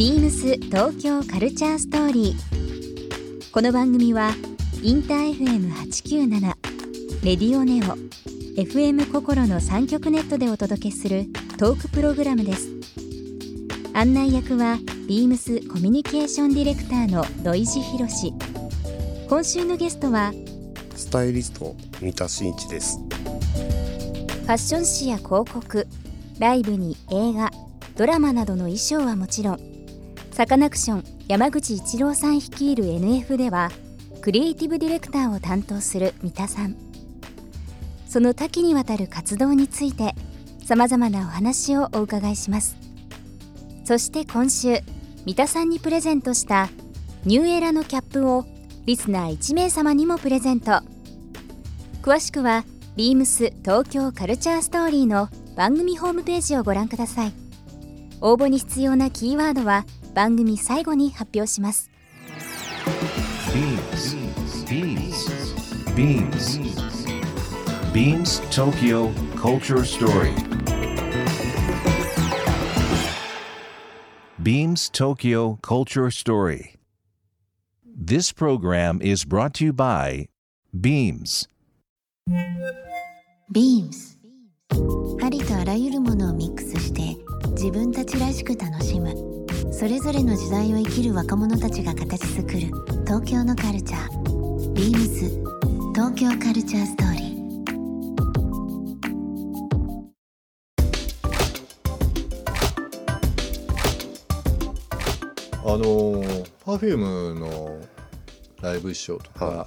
ビームス東京カルチャーストーリー。この番組はインター FM897 レディオネオ FM 心の三極ネットでお届けするトークプログラムです。案内役はビームスコミュニケーションディレクターの土井博志。今週のゲストはスタイリスト三田真一ですファッション誌や広告ライブに映画ドラマなどの衣装はもちろんサカナクション山口一郎さん率いる NF ではクリエイティブディレクターを担当する三田さん。その多岐にわたる活動についてさまざまなお話をお伺いします。そして今週三田さんにプレゼントしたニューエラのキャップをリスナー1名様にもプレゼント。詳しくはビームス東京カルチャーストーリーの番組ホームページをご覧ください。応募に必要なキーワードは番組最後に発表します BeamsBeamsBeamsTokyo Culture Story Beams Tokyo Culture Story This program is brought to you by Beams ビームスありとあらゆるものをミックスして自分たちらしく楽しむそれぞれの時代を生きる若者たちが形作る東京のカルチャー。ビームス東京カルチャーストーリー。あのパフュームのライブ衣装とか、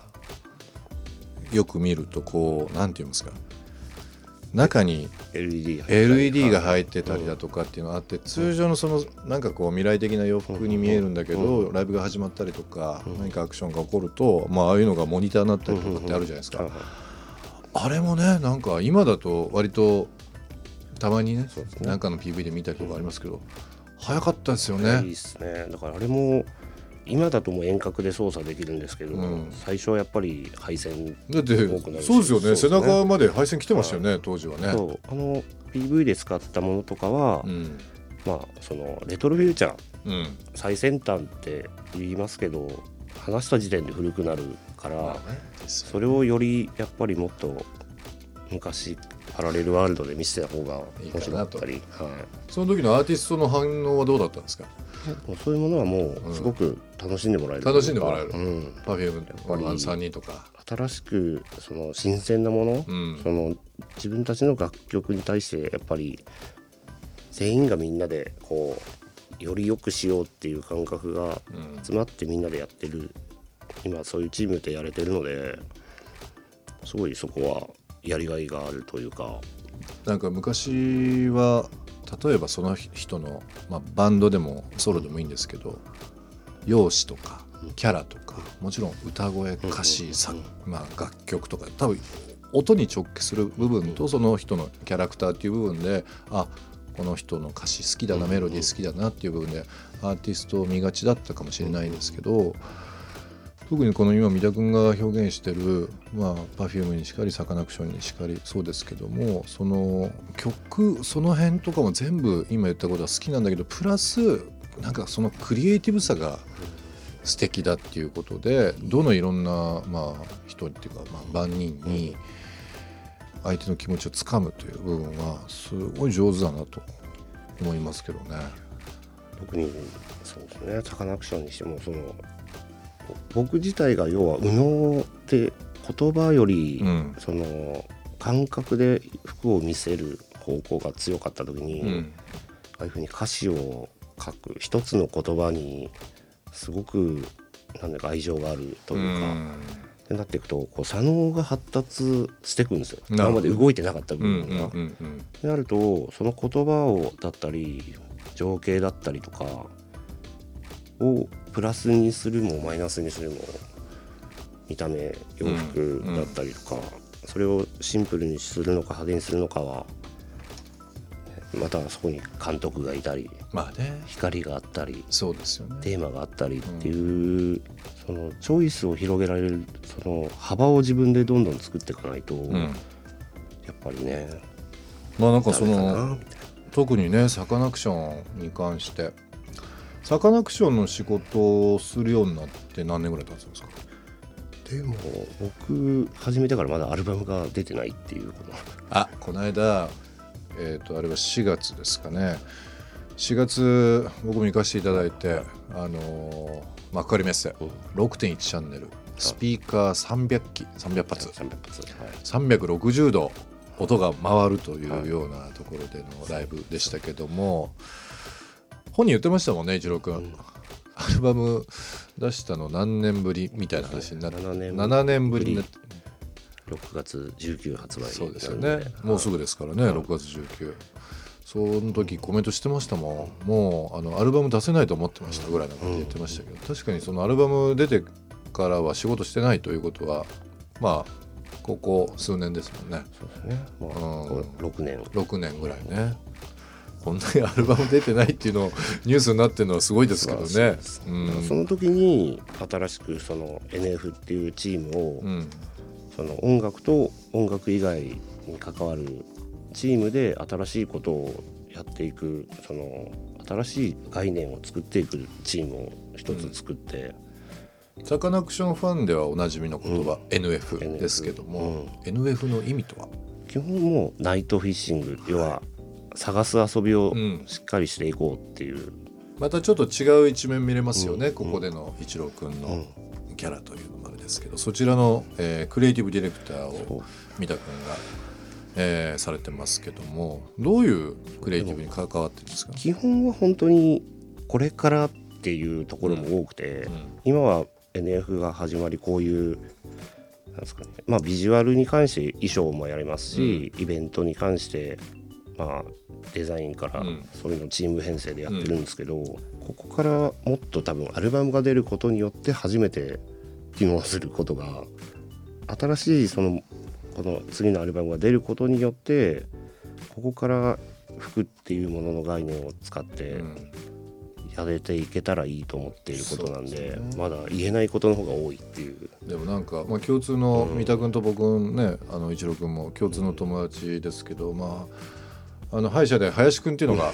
よく見るとこうなんて言いますか？中に LED が入ってたりだとかっていうのがあって通常のそのなんかこう未来的な洋服に見えるんだけどライブが始まったりとか何かアクションが起こるとまあああいうのがモニターになったりとかってあるじゃないですかあれもねなんか今だと割とたまにねなんかの PV で見たりとかありますけど早かったですよいいねですね。だからあれも今だともう遠隔で操作できるんですけど、うん。最初はやっぱり配線多くなるし。そうですよね。ね。中まで配線来てましたよね当時はね。そう。あの PV で使ったものとかは、うん。まあそのレトロフューチャー。うん。最先端って言いますけど話した時点で古くなるから、それをよりやっぱりもっと昔パラレルワールドで見せた方が面白かったり。はい。その時のアーティストの反応はどうだったんですか？そういうものはもうすごく楽しんでもらえる楽しんでもらえる。うん、パフュームの3人とか。新しくその新鮮なもの、うん。その自分たちの楽曲に対してやっぱり全員がみんなでこうより良くしようっていう感覚がうん。集まってみんなでやってる。今そういうチームでやれてるのですごいそこはやりがいがあるというか。なんか昔は例えばその人の、まあ、バンドでもソロでもいいんですけど容姿とかキャラとかもちろん歌声歌詞さ、まあ、楽曲とか多分音に直結する部分とその人のキャラクターっていう部分であこの人の歌詞好きだなメロディー好きだなっていう部分でアーティストを見がちだったかもしれないですけど特にこの今三田君が表現してる、まあ、Perfume にしかりサカナクションにしかりそうですけどもその曲その辺とかも全部今言ったことは好きなんだけどプラスなんかそのクリエイティブさが素敵だっていうことでどのいろんな、まあ、人っていうか、まあ、万人に相手の気持ちをつかむという部分はすごい上手だなと思いますけどね。特にそうですねサカナクションにしてもその僕自体が要は右脳って言葉より、うん。その感覚で服を見せる方向が強かった時に、うん。ああいうふうに歌詞を書く一つの言葉にすごくなんだか愛情があるというか、ってなっていくとこう左脳が発達していくんですよ。今まで動いてなかった部うん分が。ってなるとその言葉をだったり情景だったりとかをプラスにするもマイナスにするも見た目洋服だったりとか、それをシンプルにするのか派手にするのかはまたそこに監督がいたりまあね。光があったりそうですよね。テーマがあったりっていう、そのチョイスを広げられるその幅を自分でどんどん作っていかないと、うん。やっぱりねまあなんかその特にねサカナクションに関してサカナクションの仕事をするようになって何年ぐらい経つんですか？でも僕始めてからまだアルバムが出てないっていうこのあこの間えっ、とあれは4月ですかね。4月僕も行かせていただいてあのー幕張メッセ。6.1チャンネル。スピーカー300機。300発。300発。はい。360度音が回るというようなところでのライブでしたけども本人言ってましたもんね一郎君、ん。アルバム出したの何年ぶりみたいな話になって。7年7年ぶりになって。6月19発売そうですよね。もうすぐですからね6月19その時コメントしてましたもん。もうあのアルバム出せないと思ってましたぐらいなこと言ってましたけど。確かにそのアルバム出てからは仕事してないということはまあここ数年ですもんね。そうですね、まあ、うん。これ6年。6年ぐらいねこんなにアルバム出てないっていうのニュースになってるのはすごいですけどね。その時に新しくその NF っていうチームを、うん。その音楽と音楽以外に関わるチームで新しいことをやっていくその新しい概念を作っていくチームを一つ作って、サカナクションファンではおなじみの言葉、うん。NF ですけども、NF の意味とは？基本もうナイトフィッシング要は探す遊びをうん。しっかりしていこうっていう、またちょっと違う一面見れますよね、うん。ここでの一郎君うのん。キャラというのもあれですけどそちらの、えークリエイティブディレクターを三田君が、えーされてますけどもどういうクリエイティブに関わってるんですか、基本は本当にこれからっていうところも多くて、今は NF が始まりこういうなんですかねまあビジュアルに関して衣装もやりますし、イベントに関してまあデザインからうん。そういうのチーム編成でやってるんですけど、ここからもっと多分アルバムが出ることによって初めて機能することが新しいそのこの次のアルバムが出ることによってここから服っていうものの概念を使ってうん。やれていけたらいいと思っていることなんでですね。まだ言えないことの方が多いっていう。でもなんか、まあ、共通の三田君と僕ねあの一郎君も共通の友達ですけど、まああの歯医者で林君っていうのが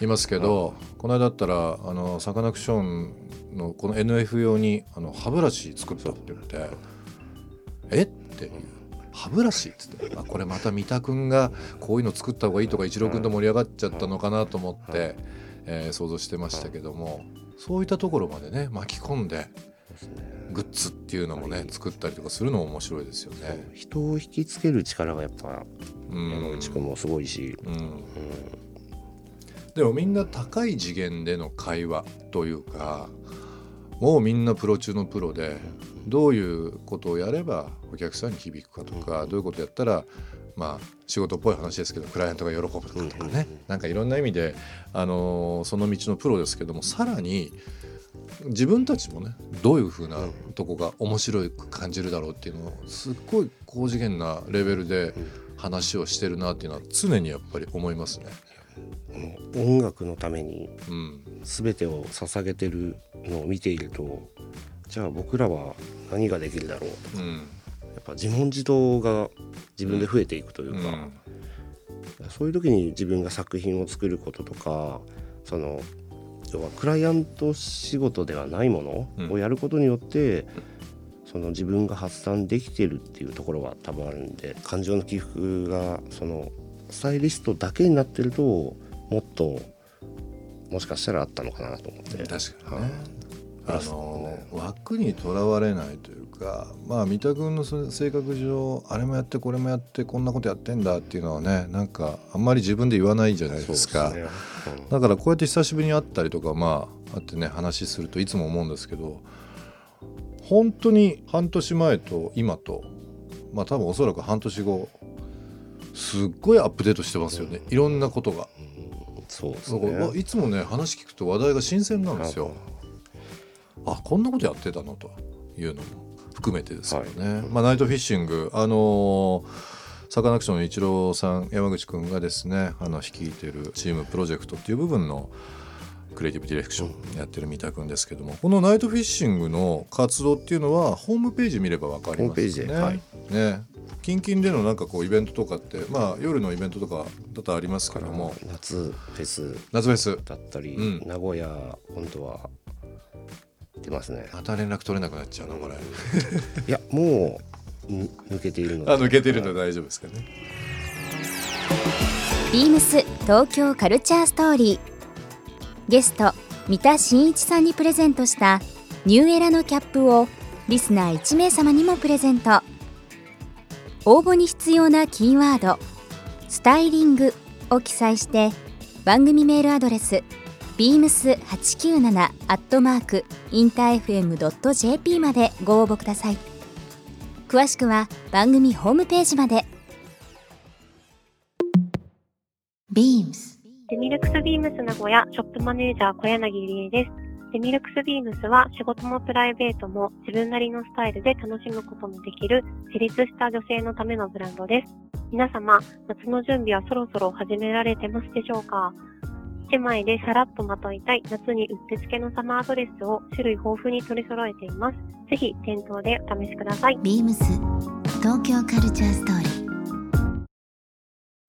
いますけど、この間だったらあのサカナクションのこの NF 用にあの歯ブラシ作ったって言って「え？っ?」て。歯ブラシっつって、あ、これまた三田君がこういうの作った方がいいとか一郎君と盛り上がっちゃったのかなと思って、えー想像してましたけどもそういったところまでね巻き込んでグッズっていうのもね作ったりとかするのも面白いですよね。人を引きつける力がやっぱ山口君もすごいし、うん。でもみんな高い次元での会話というかもうみんなプロ中のプロでどういうことをやればお客さんに響くかとかどういうことやったらまあ仕事っぽい話ですけどクライアントが喜ぶかとかね。なんかいろんな意味で、あのーその道のプロですけどもさらに自分たちもねどういうふうなとこが面白く感じるだろうっていうのをすっごい高次元なレベルで話をしてるなっていうのは常にやっぱり思いますね。この音楽のためにうん、全てを捧げてるのを見ているとじゃあ僕らは何ができるだろう。うん、やっぱ自問自答が自分で増えていくというか、うん。そういう時に自分が作品を作ることとかその要はクライアント仕事ではないものをやることによって、その自分が発散できてるっていうところは多分あるんで感情の起伏がそのスタイリストだけになってるともっともしかしたらあったのかなと思って確かにはいね。あの枠にとらわれないというかまあ三田君のそ性格上あれもやってこれもやってこんなことやってんだっていうのはねなんかあんまり自分で言わないじゃないですか。ねうんだからこうやって久しぶりに会ったりとかまあ会ってね話するといつも思うんですけど本当に半年前と今とまあ多分おそらく半年後すっごいアップデートしてますよね。いろんなことが。そうですね。いつもね話聞くと話題が新鮮なんですよ。あこんなことやってたのというのも含めてですけどね、まあ、ナイトフィッシングあのーサカナクションのイチローさん山口くんがですねあの率いてるチームプロジェクトっていう部分のクリエイティブディレクションやってる三田君ですけども、このナイトフィッシングの活動っていうのはホームページ見ればわかりますよね。ホームページではい。ね。近々でのなんかこうイベントとかってまあ夜のイベントとかだとありますけども。夏フェス。夏フェス。だったり、うん。名古屋今度は出ますね。また連絡取れなくなっちゃうなこれ。いやもうぬ抜けているので。あ抜けてるので大丈夫ですかね。ビームス東京カルチャーストーリーゲスト三田真一さんにプレゼントしたニューエラのキャップをリスナー1名様にもプレゼント。応募に必要なキーワード「スタイリング」を記載して番組メールアドレス beams897-infm.jp までご応募ください。詳しくは番組ホームページまで。BEAMS デミルクスビームス名古屋ショップマネージャー小柳理恵です。デミルクスビームスは仕事もプライベートも自分なりのスタイルで楽しむことのできる自立した女性のためのブランドです。皆様、夏の準備はそろそろ始められてますでしょうか？一枚でさらっとまといたい夏にうってつけのサマードレスを種類豊富に取り揃えています。ぜひ店頭でお試しください。BEAMS 東京カルチャーストーリー